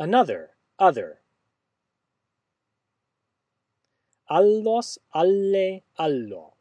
another, other. allos, alle, allo